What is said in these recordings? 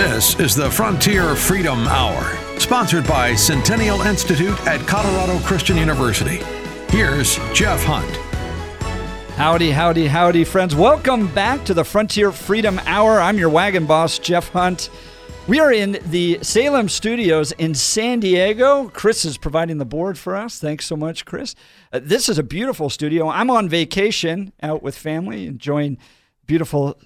This is the Frontier Freedom Hour, sponsored by Centennial Institute at Colorado Christian University. Here's Jeff Hunt. Howdy, howdy, howdy, friends. Welcome back to the Frontier Freedom Hour. I'm your wagon boss, Jeff Hunt. We are in the Salem studios in San Diego. Chris is providing the board for us. Thanks so much, Chris. Uh, this is a beautiful studio. I'm on vacation out with family, enjoying beautiful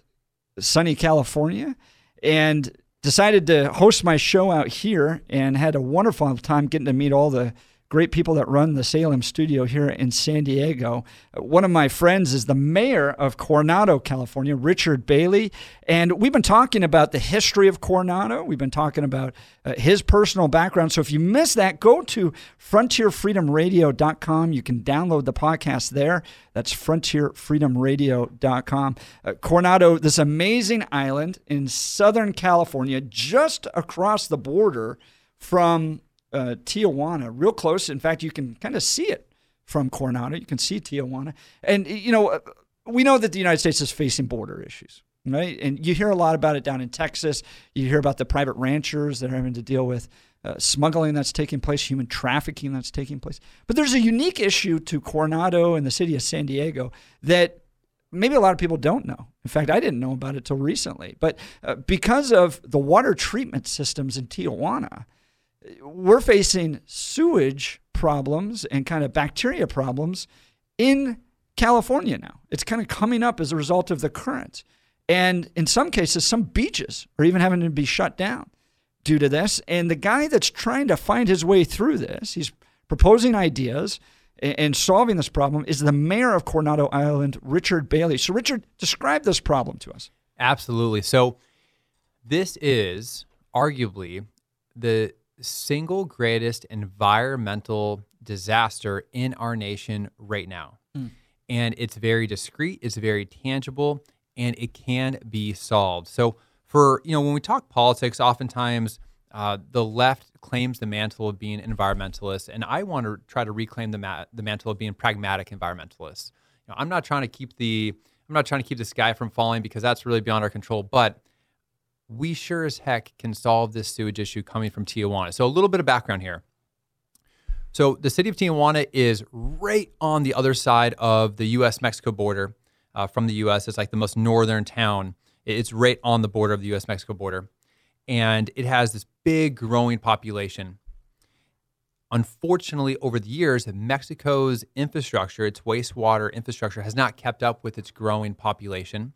sunny California, and decided to host my show out here and had a wonderful time getting to meet all the great people that run the Salem studio here in San Diego. One of my friends is the mayor of Coronado, California, Richard Bailey. And we've been talking about the history of Coronado. We've been talking about uh, his personal background. So if you missed that, go to frontierfreedomradio.com. You can download the podcast there. That's frontierfreedomradio.com. Uh, Coronado, this amazing island in Southern California, just across the border from uh, Tijuana, real close. In fact, you can kind of see it from Coronado. You can see Tijuana, and you know uh, we know that the United States is facing border issues, right? And you hear a lot about it down in Texas. You hear about the private ranchers that are having to deal with uh, smuggling that's taking place, human trafficking that's taking place. But there's a unique issue to Coronado and the city of San Diego that maybe a lot of people don't know. In fact, I didn't know about it till recently. But uh, because of the water treatment systems in Tijuana, we're facing sewage problems and kind of bacteria problems in California now. It's kind of coming up as a result of the currents. And in some cases, some beaches are even having to be shut down due to this. And the guy that's trying to find his way through this, he's proposing ideas and solving this problem, is the mayor of Coronado Island, Richard Bailey. So, Richard, describe this problem to us. Absolutely. So, this is arguably the single greatest environmental disaster in our nation right now. Mm. And it's very discreet, it's very tangible, and it can be solved. So, for, you know, when we talk politics, oftentimes uh, the left claims the mantle of being environmentalist, and I want to try to reclaim the, ma- the mantle of being pragmatic environmentalist. You know, I'm not trying to keep the I'm not trying to keep the sky from falling because that's really beyond our control, but we sure as heck can solve this sewage issue coming from Tijuana. So, a little bit of background here. So, the city of Tijuana is right on the other side of the US Mexico border uh, from the US. It's like the most northern town. It's right on the border of the US Mexico border. And it has this big growing population. Unfortunately, over the years, Mexico's infrastructure, its wastewater infrastructure, has not kept up with its growing population.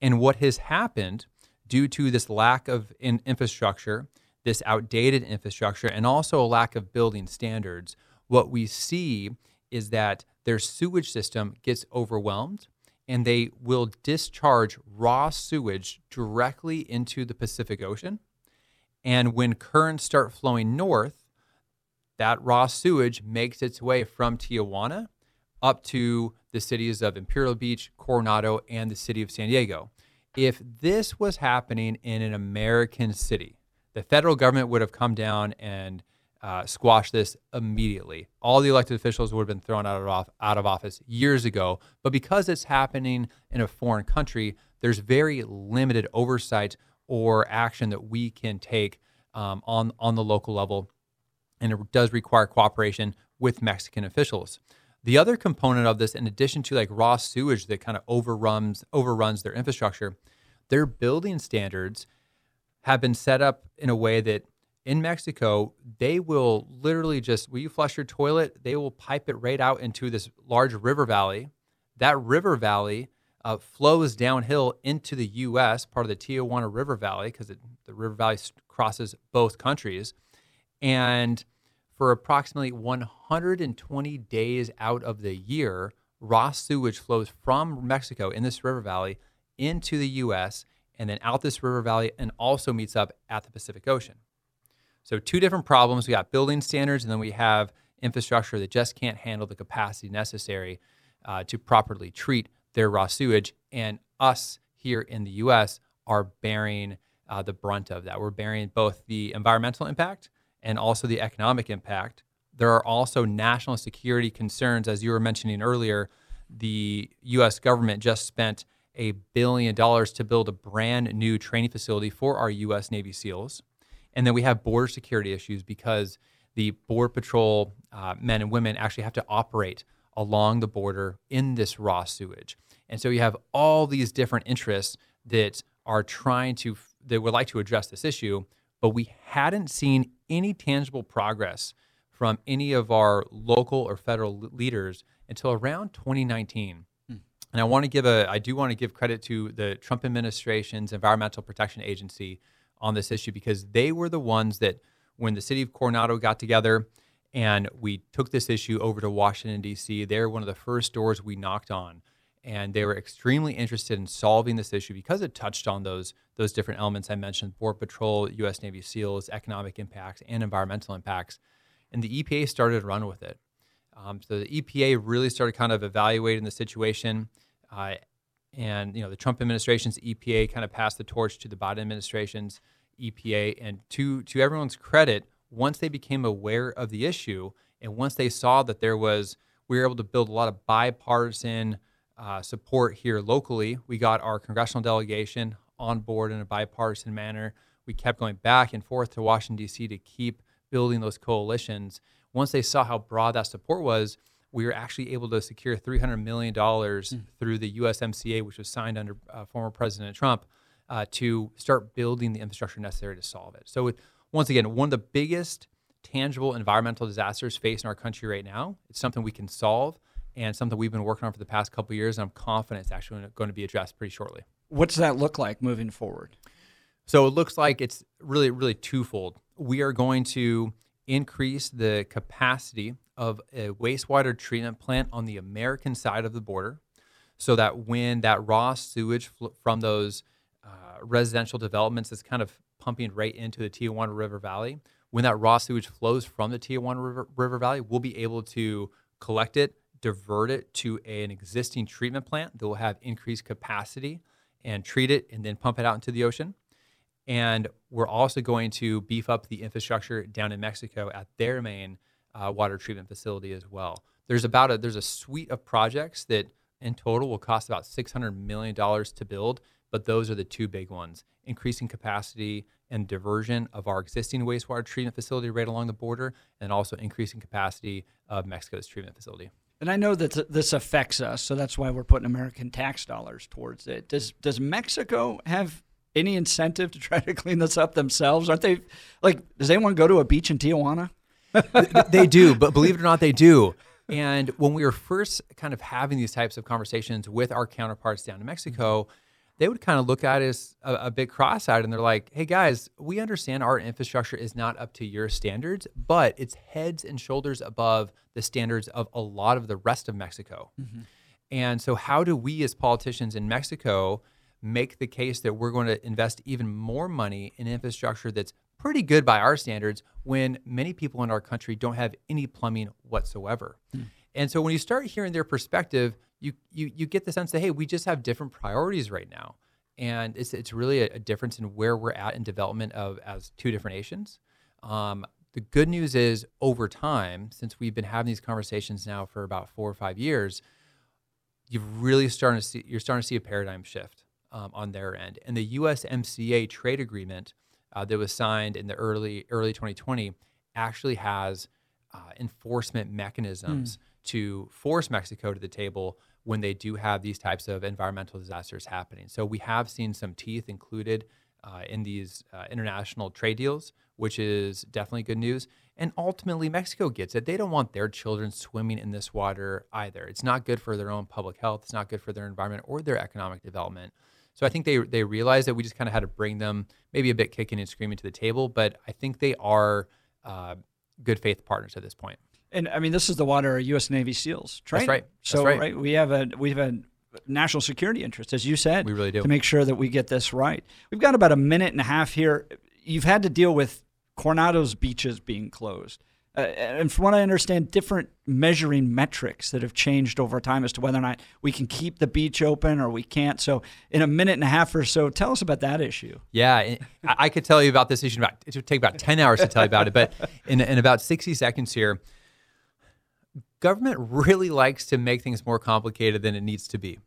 And what has happened due to this lack of in infrastructure, this outdated infrastructure, and also a lack of building standards, what we see is that their sewage system gets overwhelmed and they will discharge raw sewage directly into the Pacific Ocean. And when currents start flowing north, that raw sewage makes its way from Tijuana up to the cities of Imperial Beach, Coronado, and the city of San Diego if this was happening in an American city, the federal government would have come down and uh, squashed this immediately. All the elected officials would have been thrown out of, off, out of office years ago. But because it's happening in a foreign country, there's very limited oversight or action that we can take um, on, on the local level. And it does require cooperation with Mexican officials. The other component of this, in addition to like raw sewage that kind of overruns overruns their infrastructure, their building standards have been set up in a way that in Mexico, they will literally just, when you flush your toilet? They will pipe it right out into this large river valley. That river valley uh, flows downhill into the U.S., part of the Tijuana River Valley, because the river valley crosses both countries. And for approximately 120 days out of the year, raw sewage flows from Mexico in this river valley into the US and then out this river valley and also meets up at the Pacific Ocean. So, two different problems. We got building standards, and then we have infrastructure that just can't handle the capacity necessary uh, to properly treat their raw sewage. And us here in the US are bearing uh, the brunt of that. We're bearing both the environmental impact and also the economic impact. There are also national security concerns, as you were mentioning earlier. The U.S. government just spent a billion dollars to build a brand new training facility for our U.S. Navy SEALs. And then we have border security issues because the Border Patrol uh, men and women actually have to operate along the border in this raw sewage. And so you have all these different interests that are trying to, that would like to address this issue, but we hadn't seen any tangible progress from any of our local or federal leaders until around 2019. Hmm. And I want to give a, I do want to give credit to the Trump administration's Environmental Protection Agency on this issue because they were the ones that, when the city of Coronado got together and we took this issue over to Washington, D.C., they're one of the first doors we knocked on. And they were extremely interested in solving this issue because it touched on those, those different elements I mentioned Border Patrol, U.S. Navy SEALs, economic impacts, and environmental impacts. And the EPA started to run with it. Um, so the EPA really started kind of evaluating the situation. Uh, and you know the Trump administration's EPA kind of passed the torch to the Biden administration's EPA. And to to everyone's credit, once they became aware of the issue and once they saw that there was, we were able to build a lot of bipartisan uh, support here locally. We got our congressional delegation on board in a bipartisan manner. We kept going back and forth to Washington D.C. to keep building those coalitions. Once they saw how broad that support was, we were actually able to secure $300 million mm. through the USMCA, which was signed under uh, former President Trump, uh, to start building the infrastructure necessary to solve it. So, it, once again, one of the biggest tangible environmental disasters facing our country right now. It's something we can solve and something we've been working on for the past couple years. And I'm confident it's actually going to be addressed pretty shortly. What does that look like moving forward? So it looks like it's really, really twofold. We are going to increase the capacity of a wastewater treatment plant on the American side of the border so that when that raw sewage fl- from those uh, residential developments is kind of pumping right into the Tijuana River Valley, when that raw sewage flows from the Tijuana River, River Valley, we'll be able to collect it, divert it to a, an existing treatment plant that will have increased capacity and treat it and then pump it out into the ocean. And we're also going to beef up the infrastructure down in Mexico at their main uh, water treatment facility as well. There's about a there's a suite of projects that in total will cost about 600 million dollars to build, but those are the two big ones: increasing capacity and diversion of our existing wastewater treatment facility right along the border, and also increasing capacity of Mexico's treatment facility. And I know that this affects us, so that's why we're putting American tax dollars towards it. Does does Mexico have any incentive to try to clean this up themselves? Aren't they like? Does anyone go to a beach in Tijuana? they do, but believe it or not, they do. And when we were first kind of having these types of conversations with our counterparts down in Mexico, they would kind of look at us a, a bit cross-eyed and they're like, "Hey guys, we understand our infrastructure is not up to your standards, but it's heads and shoulders above the standards of a lot of the rest of Mexico." Mm-hmm. And so, how do we as politicians in Mexico make the case that we're going to invest even more money in infrastructure that's pretty good by our standards when many people in our country don't have any plumbing whatsoever. Hmm. And so when you start hearing their perspective, you, you you get the sense that hey, we just have different priorities right now, and it's it's really a, a difference in where we're at in development of as two different nations. Um, the good news is over time, since we've been having these conversations now for about four or five years, you've really starting to see you're starting to see a paradigm shift um, on their end. And the USMCA trade agreement uh, that was signed in the early early 2020 actually has uh, enforcement mechanisms mm. To force Mexico to the table when they do have these types of environmental disasters happening. So we have seen some teeth included uh, in these uh, international trade deals, which is definitely good news. And ultimately, Mexico gets it. They don't want their children swimming in this water either. It's not good for their own public health. It's not good for their environment or their economic development. So I think they they realized that we just kind of had to bring them maybe a bit kicking and screaming to the table, but I think they are uh, good faith partners at this point. And I mean, this is the water U.S. Navy SEALs, right? That's right. So right. right, we have a we have a national security interest, as you said. We really do to make sure that we get this right. We've got about a minute and a half here. You've had to deal with Coronado's beaches being closed uh, and from what I understand, different measuring metrics that have changed over time as to whether or not we can keep the beach open or we can't. So, in a minute and a half or so, tell us about that issue. Yeah, I could tell you about this issue. About it would take about ten hours to tell you about it, but in in about sixty seconds here, government really likes to make things more complicated than it needs to be.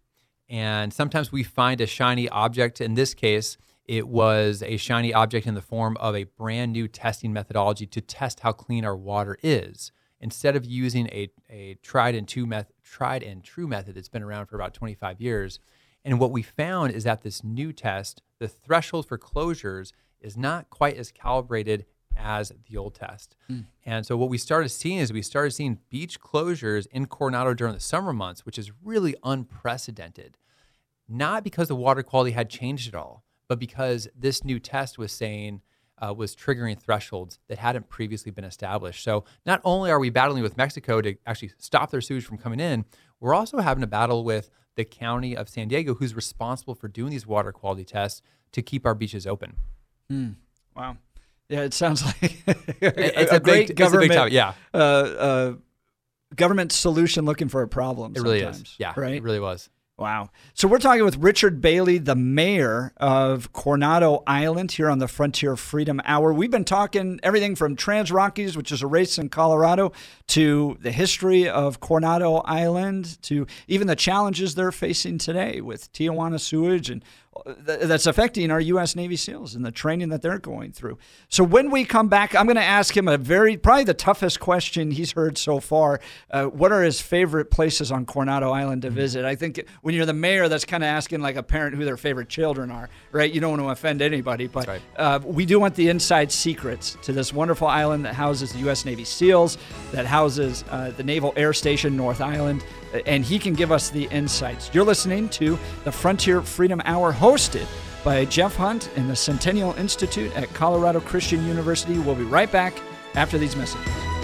And sometimes we find a shiny object. In this case, it was a shiny object in the form of a brand new testing methodology to test how clean our water is. Instead of using a, a tried and tried and true method that's been around for about 25 years, and what we found is that this new test, the threshold for closures is not quite as calibrated as the old test. Mm. And so what we started seeing is we started seeing beach closures in Coronado during the summer months, which is really unprecedented. Not because the water quality had changed at all, but because this new test was saying uh, was triggering thresholds that hadn't previously been established. So not only are we battling with Mexico to actually stop their sewage from coming in, we're also having a battle with the county of San Diego, who's responsible for doing these water quality tests to keep our beaches open. Mm. Wow. Yeah, it sounds like it's a, a great big, government. It's a big yeah. Uh, uh, government solution looking for a problem. It really is. Yeah. Right. It really was. Wow. So we're talking with Richard Bailey, the mayor of Coronado Island here on the Frontier Freedom Hour. We've been talking everything from TransRockies, which is a race in Colorado, to the history of Coronado Island, to even the challenges they're facing today with Tijuana sewage and that's affecting our U.S. Navy SEALs and the training that they're going through. So when we come back, I'm going to ask him a very probably the toughest question he's heard so far. Uh, what are his favorite places on Coronado Island to mm-hmm. visit? I think when you're the mayor, that's kind of asking like a parent who their favorite children are, right? You don't want to offend anybody, but right. uh, we do want the inside secrets to this wonderful island that houses the U.S. Navy SEALs, that houses uh, the Naval Air Station North Island and he can give us the insights. You're listening to the Frontier Freedom Hour hosted by Jeff Hunt and the Centennial Institute at Colorado Christian University. We'll be right back after these messages.